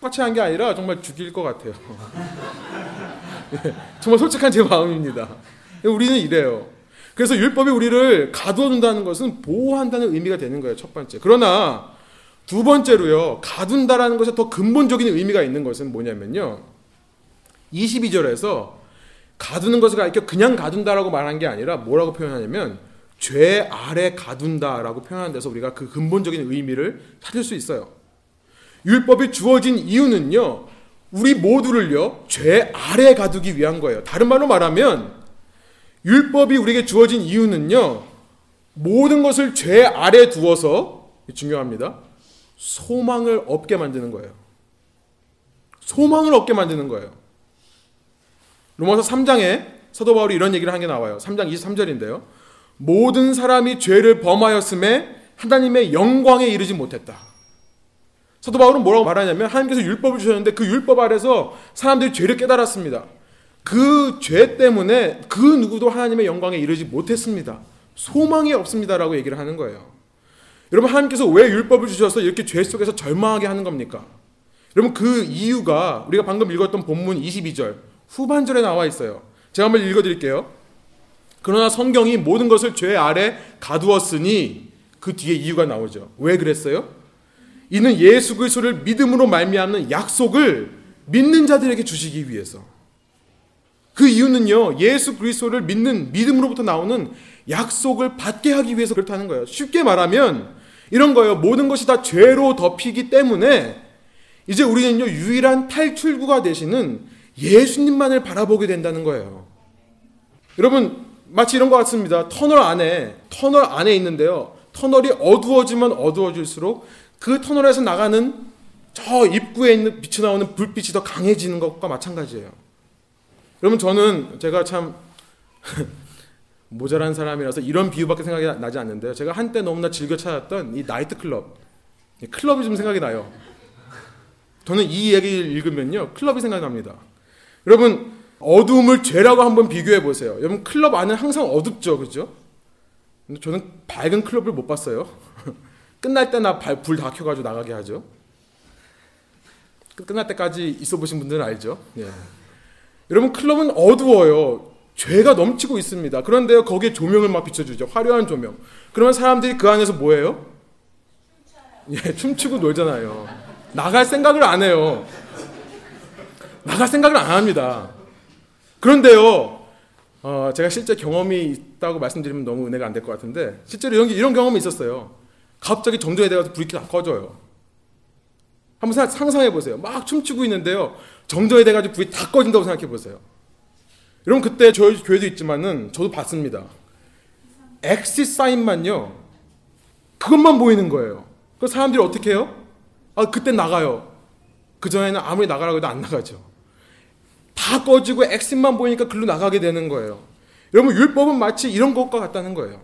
똑같이 한 게 아니라 정말 죽일 것 같아요. 예, 정말 솔직한 제 마음입니다. 우리는 이래요. 그래서 율법이 우리를 가두어둔다는 것은 보호한다는 의미가 되는 거예요. 첫 번째. 그러나 두 번째로요. 가둔다라는 것에 더 근본적인 의미가 있는 것은 뭐냐면요. 22절에서 가두는 것을 이렇게 그냥 가둔다라고 말한 게 아니라 뭐라고 표현하냐면 죄 아래 가둔다라고 표현한 데서 우리가 그 근본적인 의미를 찾을 수 있어요. 율법이 주어진 이유는요. 우리 모두를요. 죄 아래 가두기 위한 거예요. 다른 말로 말하면 율법이 우리에게 주어진 이유는요. 모든 것을 죄 아래 두어서 중요합니다. 소망을 없게 만드는 거예요. 소망을 없게 만드는 거예요. 로마서 3장에 사도 바울이 이런 얘기를 한 게 나와요. 3장 23절인데요. 모든 사람이 죄를 범하였음에 하나님의 영광에 이르지 못했다. 사도 바울은 뭐라고 말하냐면 하나님께서 율법을 주셨는데 그 율법 아래서 사람들이 죄를 깨달았습니다. 그 죄 때문에 그 누구도 하나님의 영광에 이르지 못했습니다. 소망이 없습니다라고 얘기를 하는 거예요. 여러분 하나님께서 왜 율법을 주셔서 이렇게 죄 속에서 절망하게 하는 겁니까? 여러분 그 이유가 우리가 방금 읽었던 본문 22절 후반절에 나와 있어요. 제가 한번 읽어 드릴게요. 그러나 성경이 모든 것을 죄 아래 가두었으니 그 뒤에 이유가 나오죠. 왜 그랬어요? 이는 예수 그리스도를 믿음으로 말미암는 약속을 믿는 자들에게 주시기 위해서. 그 이유는요. 예수 그리스도를 믿는 믿음으로부터 나오는 약속을 받게 하기 위해서 그렇다는 거예요. 쉽게 말하면 이런 거예요. 모든 것이 다 죄로 덮이기 때문에 이제 우리는요. 유일한 탈출구가 되시는 예수님만을 바라보게 된다는 거예요. 여러분 마치 이런 것 같습니다. 터널 안에 터널 안에 있는데요. 터널이 어두워지면 어두워질수록 그 터널에서 나가는 저 입구에 있는 빛이 나오는 불빛이 더 강해지는 것과 마찬가지예요. 여러분 저는 제가 참 모자란 사람이라서 이런 비유밖에 생각이 나지 않는데요. 제가 한때 너무나 즐겨 찾았던 이 나이트 클럽, 클럽이 좀 생각이 나요. 저는 이 얘기를 읽으면요, 클럽이 생각납니다. 여러분 어두움을 죄라고 한번 비교해 보세요. 여러분 클럽 안은 항상 어둡죠, 그죠? 근데 저는 밝은 클럽을 못 봤어요. 끝날 때나 불 다 켜가지고 나가게 하죠. 끝날 때까지 있어 보신 분들은 알죠. 예. 여러분 클럽은 어두워요. 죄가 넘치고 있습니다. 그런데 거기에 조명을 막 비춰주죠. 화려한 조명. 그러면 사람들이 그 안에서 뭐해요? 예, 춤추고 놀잖아요. 나갈 생각을 안 해요. 나갈 생각을 안 합니다. 그런데요, 어, 제가 실제 경험이 있다고 말씀드리면 너무 은혜가 안 될 것 같은데, 실제로 이런, 이런 경험이 있었어요. 갑자기 정전에 대해서 불이 다 꺼져요. 한번 상상해 보세요. 막 춤추고 있는데요. 정전이 돼가지고 불이 다 꺼진다고 생각해 보세요. 여러분 그때 저희 교회도 있지만은 저도 봤습니다. 엑시 사인만요. 그것만 보이는 거예요. 그 사람들이 어떻게 해요? 아 그때 나가요. 그 전에는 아무리 나가라고 해도 안 나가죠. 다 꺼지고 엑시만 보이니까 글로 나가게 되는 거예요. 여러분 율법은 마치 이런 것과 같다는 거예요.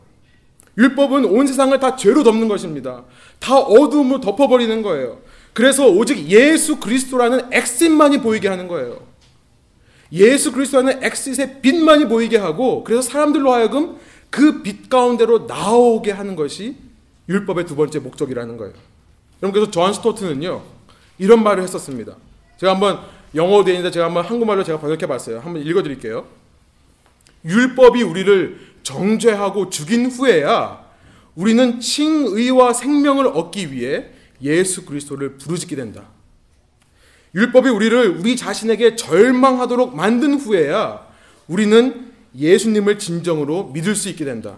율법은 온 세상을 다 죄로 덮는 것입니다. 다 어두움으로 덮어버리는 거예요. 그래서 오직 예수 그리스도라는 엑신만이 보이게 하는 거예요. 예수 그리스도라는 엑싯의 빛만이 보이게 하고 그래서 사람들로 하여금 그 빛 가운데로 나오게 하는 것이 율법의 두 번째 목적이라는 거예요. 여러분 그래서 존 스토트는요 이런 말을 했었습니다. 제가 한번 되어 있는데 제가 한번 한국말로 제가 번역해 봤어요. 한번 읽어 드릴게요. 율법이 우리를 정죄하고 죽인 후에야 우리는 칭의와 생명을 얻기 위해 예수 그리스도를 부르짖게 된다. 율법이 우리를 우리 자신에게 절망하도록 만든 후에야 우리는 예수님을 진정으로 믿을 수 있게 된다.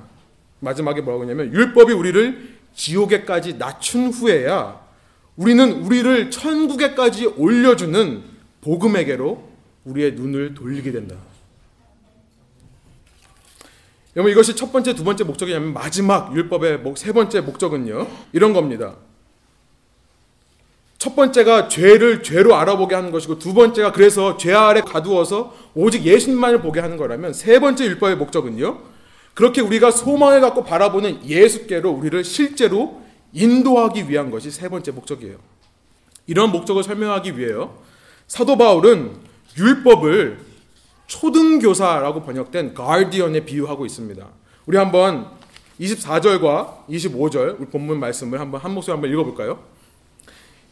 마지막에 뭐라고 하냐면 율법이 우리를 지옥에까지 낮춘 후에야 우리는 우리를 천국에까지 올려주는 복음에게로 우리의 눈을 돌리게 된다. 여러분 이것이 첫 번째, 두 번째 목적이냐면 마지막 율법의 세 번째 목적은요 이런 겁니다. 첫 번째가 죄를 죄로 알아보게 하는 것이고 두 번째가 그래서 죄 아래 가두어서 오직 예수님만을 보게 하는 거라면 세 번째 율법의 목적은요. 그렇게 우리가 소망을 갖고 바라보는 예수께로 우리를 실제로 인도하기 위한 것이 세 번째 목적이에요. 이런 목적을 설명하기 위해요. 사도 바울은 율법을 초등교사라고 번역된 가디언에 비유하고 있습니다. 우리 한번 24절과 25절 우리 본문 말씀을 한번 한 목소리 한번 읽어볼까요?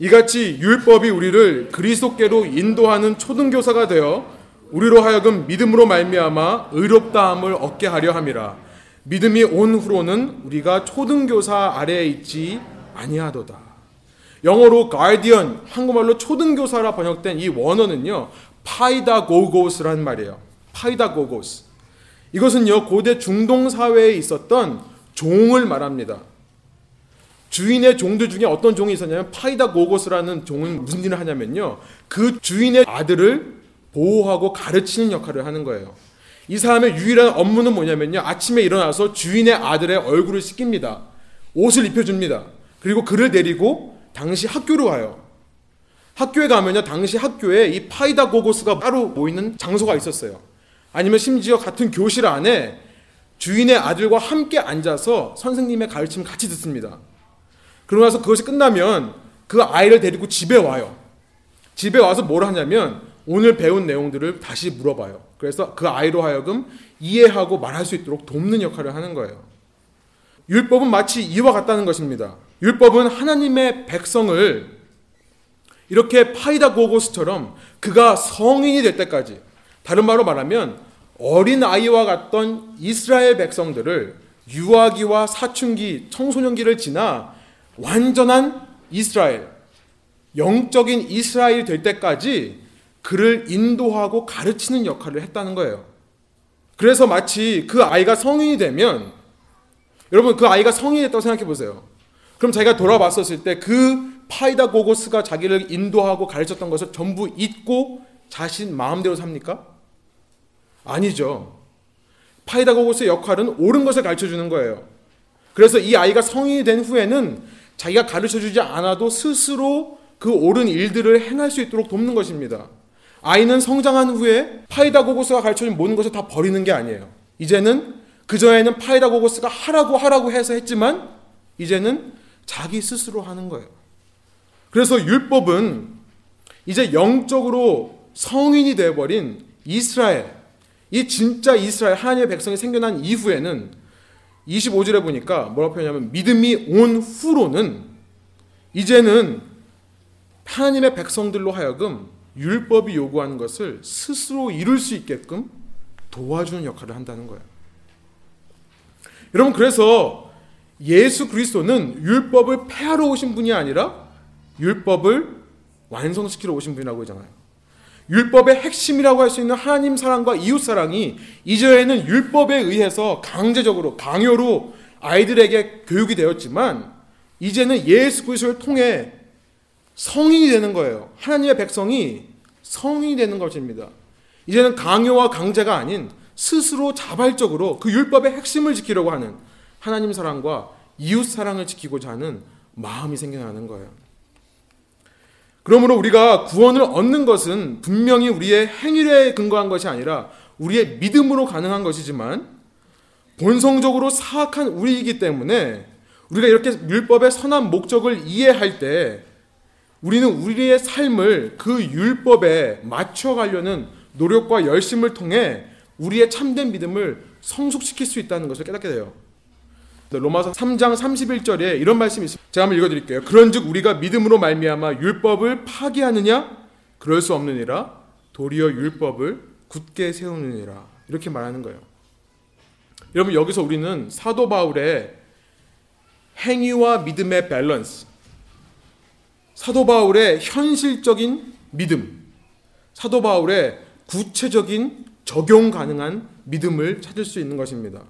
이같이 율법이 우리를 그리스도께로 인도하는 초등교사가 되어 우리로 하여금 믿음으로 말미암아 의롭다함을 얻게 하려 함이라. 믿음이 온 후로는 우리가 초등교사 아래에 있지 아니하도다. 영어로 guardian, 한국말로 초등교사라 번역된 이 원어는요. 파이다고고스란 말이에요. 파이다고고스. 이것은요. 고대 중동 사회에 있었던 종을 말합니다. 주인의 종들 중에 어떤 종이 있었냐면 파이다 고고스라는 종은 무슨 일을 하냐면요. 그 주인의 아들을 보호하고 가르치는 역할을 하는 거예요. 이 사람의 유일한 업무는 뭐냐면요. 아침에 일어나서 주인의 아들의 얼굴을 씻깁니다. 옷을 입혀줍니다. 그리고 그를 데리고 당시 학교로 가요. 학교에 가면요. 당시 학교에 이 파이다 고고스가 따로 모이는 장소가 있었어요. 아니면 심지어 같은 교실 안에 주인의 아들과 함께 앉아서 선생님의 가르침을 같이 듣습니다. 그러고 나서 그것이 끝나면 그 아이를 데리고 집에 와요. 집에 와서 뭘 하냐면 오늘 배운 내용들을 다시 물어봐요. 그래서 그 아이로 하여금 이해하고 말할 수 있도록 돕는 역할을 하는 거예요. 율법은 마치 이와 같다는 것입니다. 율법은 하나님의 백성을 이렇게 파이다 고고스처럼 그가 성인이 될 때까지 다른 말로 말하면 어린 아이와 같던 이스라엘 백성들을 유아기와 사춘기, 청소년기를 지나 완전한 이스라엘, 영적인 이스라엘 될 때까지 그를 인도하고 가르치는 역할을 했다는 거예요. 그래서 마치 그 아이가 성인이 되면 여러분 그 아이가 성인이 됐다고 생각해 보세요. 그럼 자기가 돌아봤었을 때 그 파이다 고고스가 자기를 인도하고 가르쳤던 것을 전부 잊고 자신 마음대로 삽니까? 아니죠. 파이다 고고스의 역할은 옳은 것을 가르쳐 주는 거예요. 그래서 이 아이가 성인이 된 후에는 자기가 가르쳐 주지 않아도 스스로 그 옳은 일들을 행할 수 있도록 돕는 것입니다. 아이는 성장한 후에 파이다고고스가 가르쳐준 모든 것을 다 버리는 게 아니에요. 이제는 그전에는 파이다고고스가 하라고 하라고 해서 했지만 이제는 자기 스스로 하는 거예요. 그래서 율법은 이제 영적으로 성인이 되어버린 이스라엘, 이 진짜 이스라엘 하나님의 백성이 생겨난 이후에는 25절에 보니까 뭐라고 표현하냐면 믿음이 온 후로는 이제는 하나님의 백성들로 하여금 율법이 요구하는 것을 스스로 이룰 수 있게끔 도와주는 역할을 한다는 거예요. 여러분 그래서 예수 그리스도는 율법을 폐하러 오신 분이 아니라 율법을 완성시키러 오신 분이라고 하잖아요. 율법의 핵심이라고 할 수 있는 하나님 사랑과 이웃 사랑이 이전에는 율법에 의해서 강제적으로 강요로 아이들에게 교육이 되었지만 이제는 예수 그리스도를 통해 성인이 되는 거예요. 하나님의 백성이 성인이 되는 것입니다. 이제는 강요와 강제가 아닌 스스로 자발적으로 그 율법의 핵심을 지키려고 하는 하나님 사랑과 이웃 사랑을 지키고자 하는 마음이 생겨나는 거예요. 그러므로 우리가 구원을 얻는 것은 분명히 우리의 행위에 근거한 것이 아니라 우리의 믿음으로 가능한 것이지만 본성적으로 사악한 우리이기 때문에 우리가 이렇게 율법의 선한 목적을 이해할 때 우리는 우리의 삶을 그 율법에 맞춰가려는 노력과 열심을 통해 우리의 참된 믿음을 성숙시킬 수 있다는 것을 깨닫게 돼요. 로마서 3장 31절에 이런 말씀이 있습니다. 제가 한번 읽어드릴게요. 그런즉 우리가 믿음으로 말미암아 율법을 파기하느냐? 그럴 수 없느니라. 도리어 율법을 굳게 세우느니라. 이렇게 말하는 거예요. 여러분 여기서 우리는 사도 바울의 행위와 믿음의 밸런스, 사도 바울의 현실적인 믿음, 사도 바울의 구체적인 적용 가능한 믿음을 찾을 수 있는 것입니다.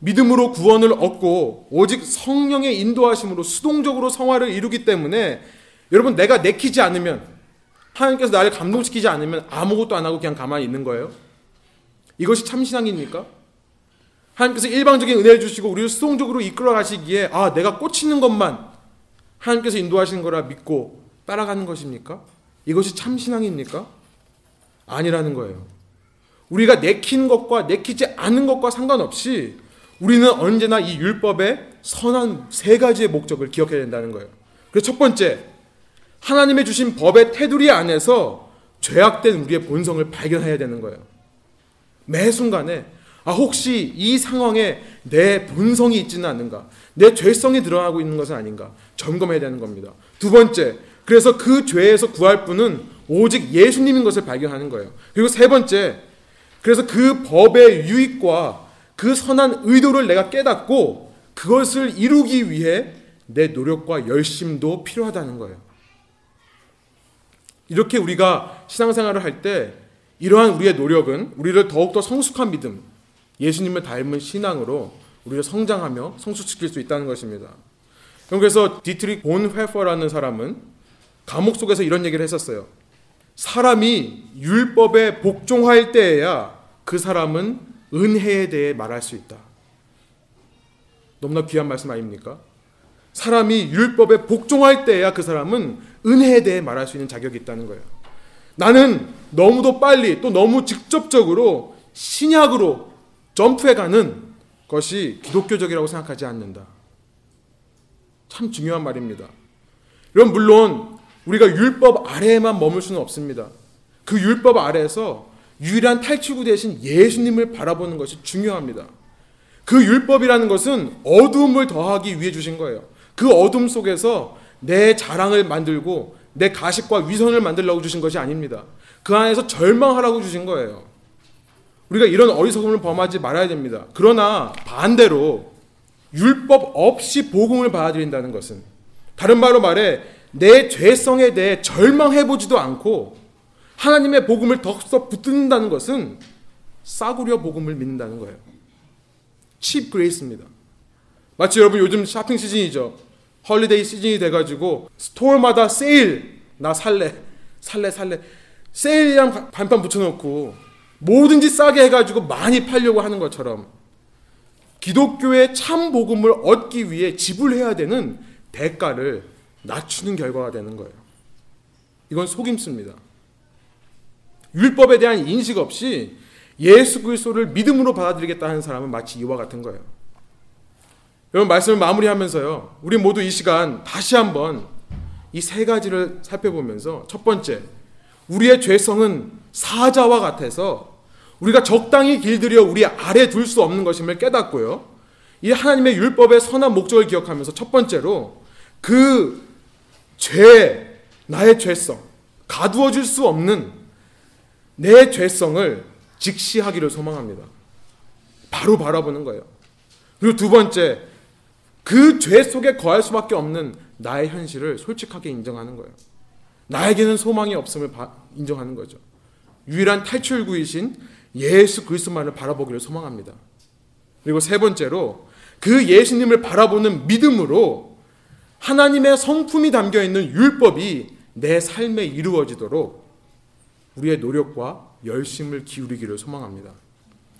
믿음으로 구원을 얻고 오직 성령의 인도하심으로 수동적으로 성화를 이루기 때문에 여러분 내가 내키지 않으면 하나님께서 나를 감동시키지 않으면 아무것도 안 하고 그냥 가만히 있는 거예요. 이것이 참 신앙입니까? 하나님께서 일방적인 은혜를 주시고 우리를 수동적으로 이끌어 가시기에 아 내가 꽂히는 것만 하나님께서 인도하시는 거라 믿고 따라가는 것입니까? 이것이 참 신앙입니까? 아니라는 거예요. 우리가 내킨 것과 내키지 않은 것과 상관없이 우리는 언제나 이 율법의 선한 세 가지의 목적을 기억해야 된다는 거예요. 그래서 첫 번째, 하나님의 주신 법의 테두리 안에서 죄악된 우리의 본성을 발견해야 되는 거예요. 매 순간에 아 혹시 이 상황에 내 본성이 있지는 않는가? 내 죄성이 드러나고 있는 것은 아닌가? 점검해야 되는 겁니다. 두 번째, 그래서 그 죄에서 구할 분은 오직 예수님인 것을 발견하는 거예요. 그리고 세 번째, 그래서 그 법의 유익과 그 선한 의도를 내가 깨닫고 그것을 이루기 위해 내 노력과 열심도 필요하다는 거예요. 이렇게 우리가 신앙생활을 할 때 이러한 우리의 노력은 우리를 더욱더 성숙한 믿음, 예수님을 닮은 신앙으로 우리를 성장하며 성숙시킬 수 있다는 것입니다. 그래서 디트릭 본 회퍼라는 사람은 감옥 속에서 이런 얘기를 했었어요. 사람이 율법에 복종할 때에야 그 사람은 은혜에 대해 말할 수 있다. 너무나 귀한 말씀 아닙니까? 사람이 율법에 복종할 때야 그 사람은 은혜에 대해 말할 수 있는 자격이 있다는 거예요. 나는 너무도 빨리 또 너무 직접적으로 신약으로 점프해가는 것이 기독교적이라고 생각하지 않는다. 참 중요한 말입니다. 여러분 물론 우리가 율법 아래에만 머물 수는 없습니다. 그 율법 아래에서 유일한 탈출구 대신 예수님을 바라보는 것이 중요합니다. 그 율법이라는 것은 어둠을 더하기 위해 주신 거예요. 그 어둠 속에서 내 자랑을 만들고 내 가식과 위선을 만들려고 주신 것이 아닙니다. 그 안에서 절망하라고 주신 거예요. 우리가 이런 어리석음을 범하지 말아야 됩니다. 그러나 반대로 율법 없이 복음을 받아들인다는 것은 다른 말로 말해 내 죄성에 대해 절망해 보지도 않고 하나님의 복음을 덥석 붙든다는 것은 싸구려 복음을 믿는다는 거예요. cheap grace입니다. 마치 여러분 요즘 쇼핑 시즌이죠. holiday 시즌이 돼가지고 store마다 세일 나 살래 살래 살래 세일이랑 반판 붙여놓고 뭐든지 싸게 해가지고 많이 팔려고 하는 것처럼 기독교의 참 복음을 얻기 위해 지불해야 되는 대가를 낮추는 결과가 되는 거예요. 이건 속임수입니다. 율법에 대한 인식 없이 예수 그리스도를 믿음으로 받아들이겠다 하는 사람은 마치 이와 같은 거예요. 여러분 말씀을 마무리하면서요. 우리 모두 이 시간 다시 한번 이 세 가지를 살펴보면서 첫 번째, 우리의 죄성은 사자와 같아서 우리가 적당히 길들여 우리 아래 둘 수 없는 것임을 깨닫고요. 이 하나님의 율법의 선한 목적을 기억하면서 첫 번째로 그 죄, 나의 죄성, 가두어 줄 수 없는 내 죄성을 직시하기를 소망합니다. 바로 바라보는 거예요. 그리고 두 번째, 그 죄 속에 거할 수밖에 없는 나의 현실을 솔직하게 인정하는 거예요. 나에게는 소망이 없음을 인정하는 거죠. 유일한 탈출구이신 예수 그리스도만을 바라보기를 소망합니다. 그리고 세 번째로 그 예수님을 바라보는 믿음으로 하나님의 성품이 담겨 있는 율법이 내 삶에 이루어지도록 우리의 노력과 열심을 기울이기를 소망합니다.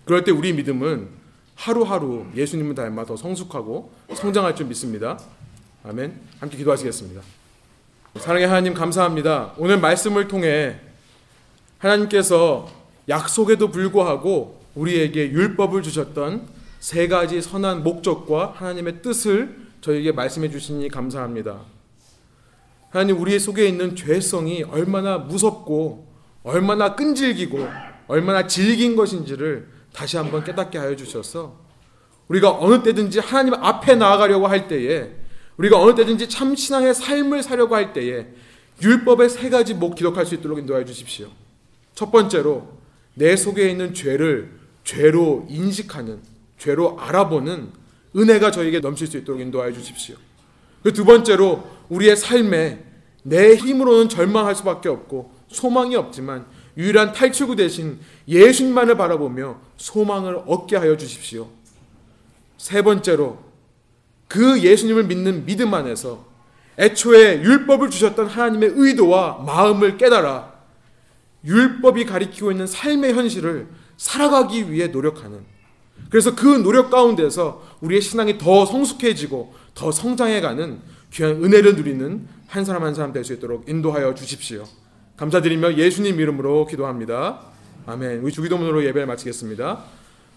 그럴 때 우리 믿음은 하루하루 예수님을 닮아 더 성숙하고 성장할 줄 믿습니다. 아멘. 함께 기도하시겠습니다. 사랑의 하나님 감사합니다. 오늘 말씀을 통해 하나님께서 약속에도 불구하고 우리에게 율법을 주셨던 세 가지 선한 목적과 하나님의 뜻을 저에게 말씀해 주시니 감사합니다. 하나님 우리 속에 있는 죄성이 얼마나 무섭고 얼마나 끈질기고 얼마나 질긴 것인지를 다시 한번 깨닫게 하여 주셔서 우리가 어느 때든지 하나님 앞에 나아가려고 할 때에 우리가 어느 때든지 참 신앙의 삶을 사려고 할 때에 율법의 세 가지 목 기록할 수 있도록 인도하여 주십시오. 첫 번째로 내 속에 있는 죄를 죄로 인식하는 죄로 알아보는 은혜가 저에게 넘칠 수 있도록 인도하여 주십시오. 그 두 번째로 우리의 삶에 내 힘으로는 절망할 수밖에 없고 소망이 없지만 유일한 탈출구 대신 예수님만을 바라보며 소망을 얻게 하여 주십시오. 세 번째로 그 예수님을 믿는 믿음 안에서 애초에 율법을 주셨던 하나님의 의도와 마음을 깨달아 율법이 가리키고 있는 삶의 현실을 살아가기 위해 노력하는 그래서 그 노력 가운데서 우리의 신앙이 더 성숙해지고 더 성장해가는 귀한 은혜를 누리는 한 사람 한 사람 될 수 있도록 인도하여 주십시오. 감사드리며 예수님 이름으로 기도합니다. 아멘. 우리 주기도문으로 예배를 마치겠습니다.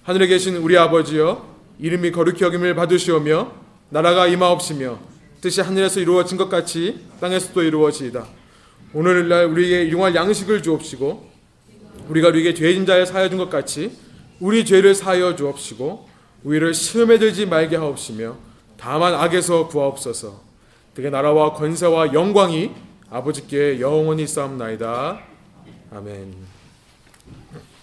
하늘에 계신 우리 아버지여 이름이 거룩히 여김을 받으시오며 나라가 임하옵시며 뜻이 하늘에서 이루어진 것 같이 땅에서도 이루어지이다. 오늘날 우리에게 일용할 양식을 주옵시고 우리가 우리에게 죄진 자를 사여 준 것 같이 우리 죄를 사여 주옵시고 우리를 시험에 들지 말게 하옵시며 다만 악에서 구하옵소서. 그게 나라와 권세와 영광이 아버지께 영원히 쌓옵나이다. 아멘.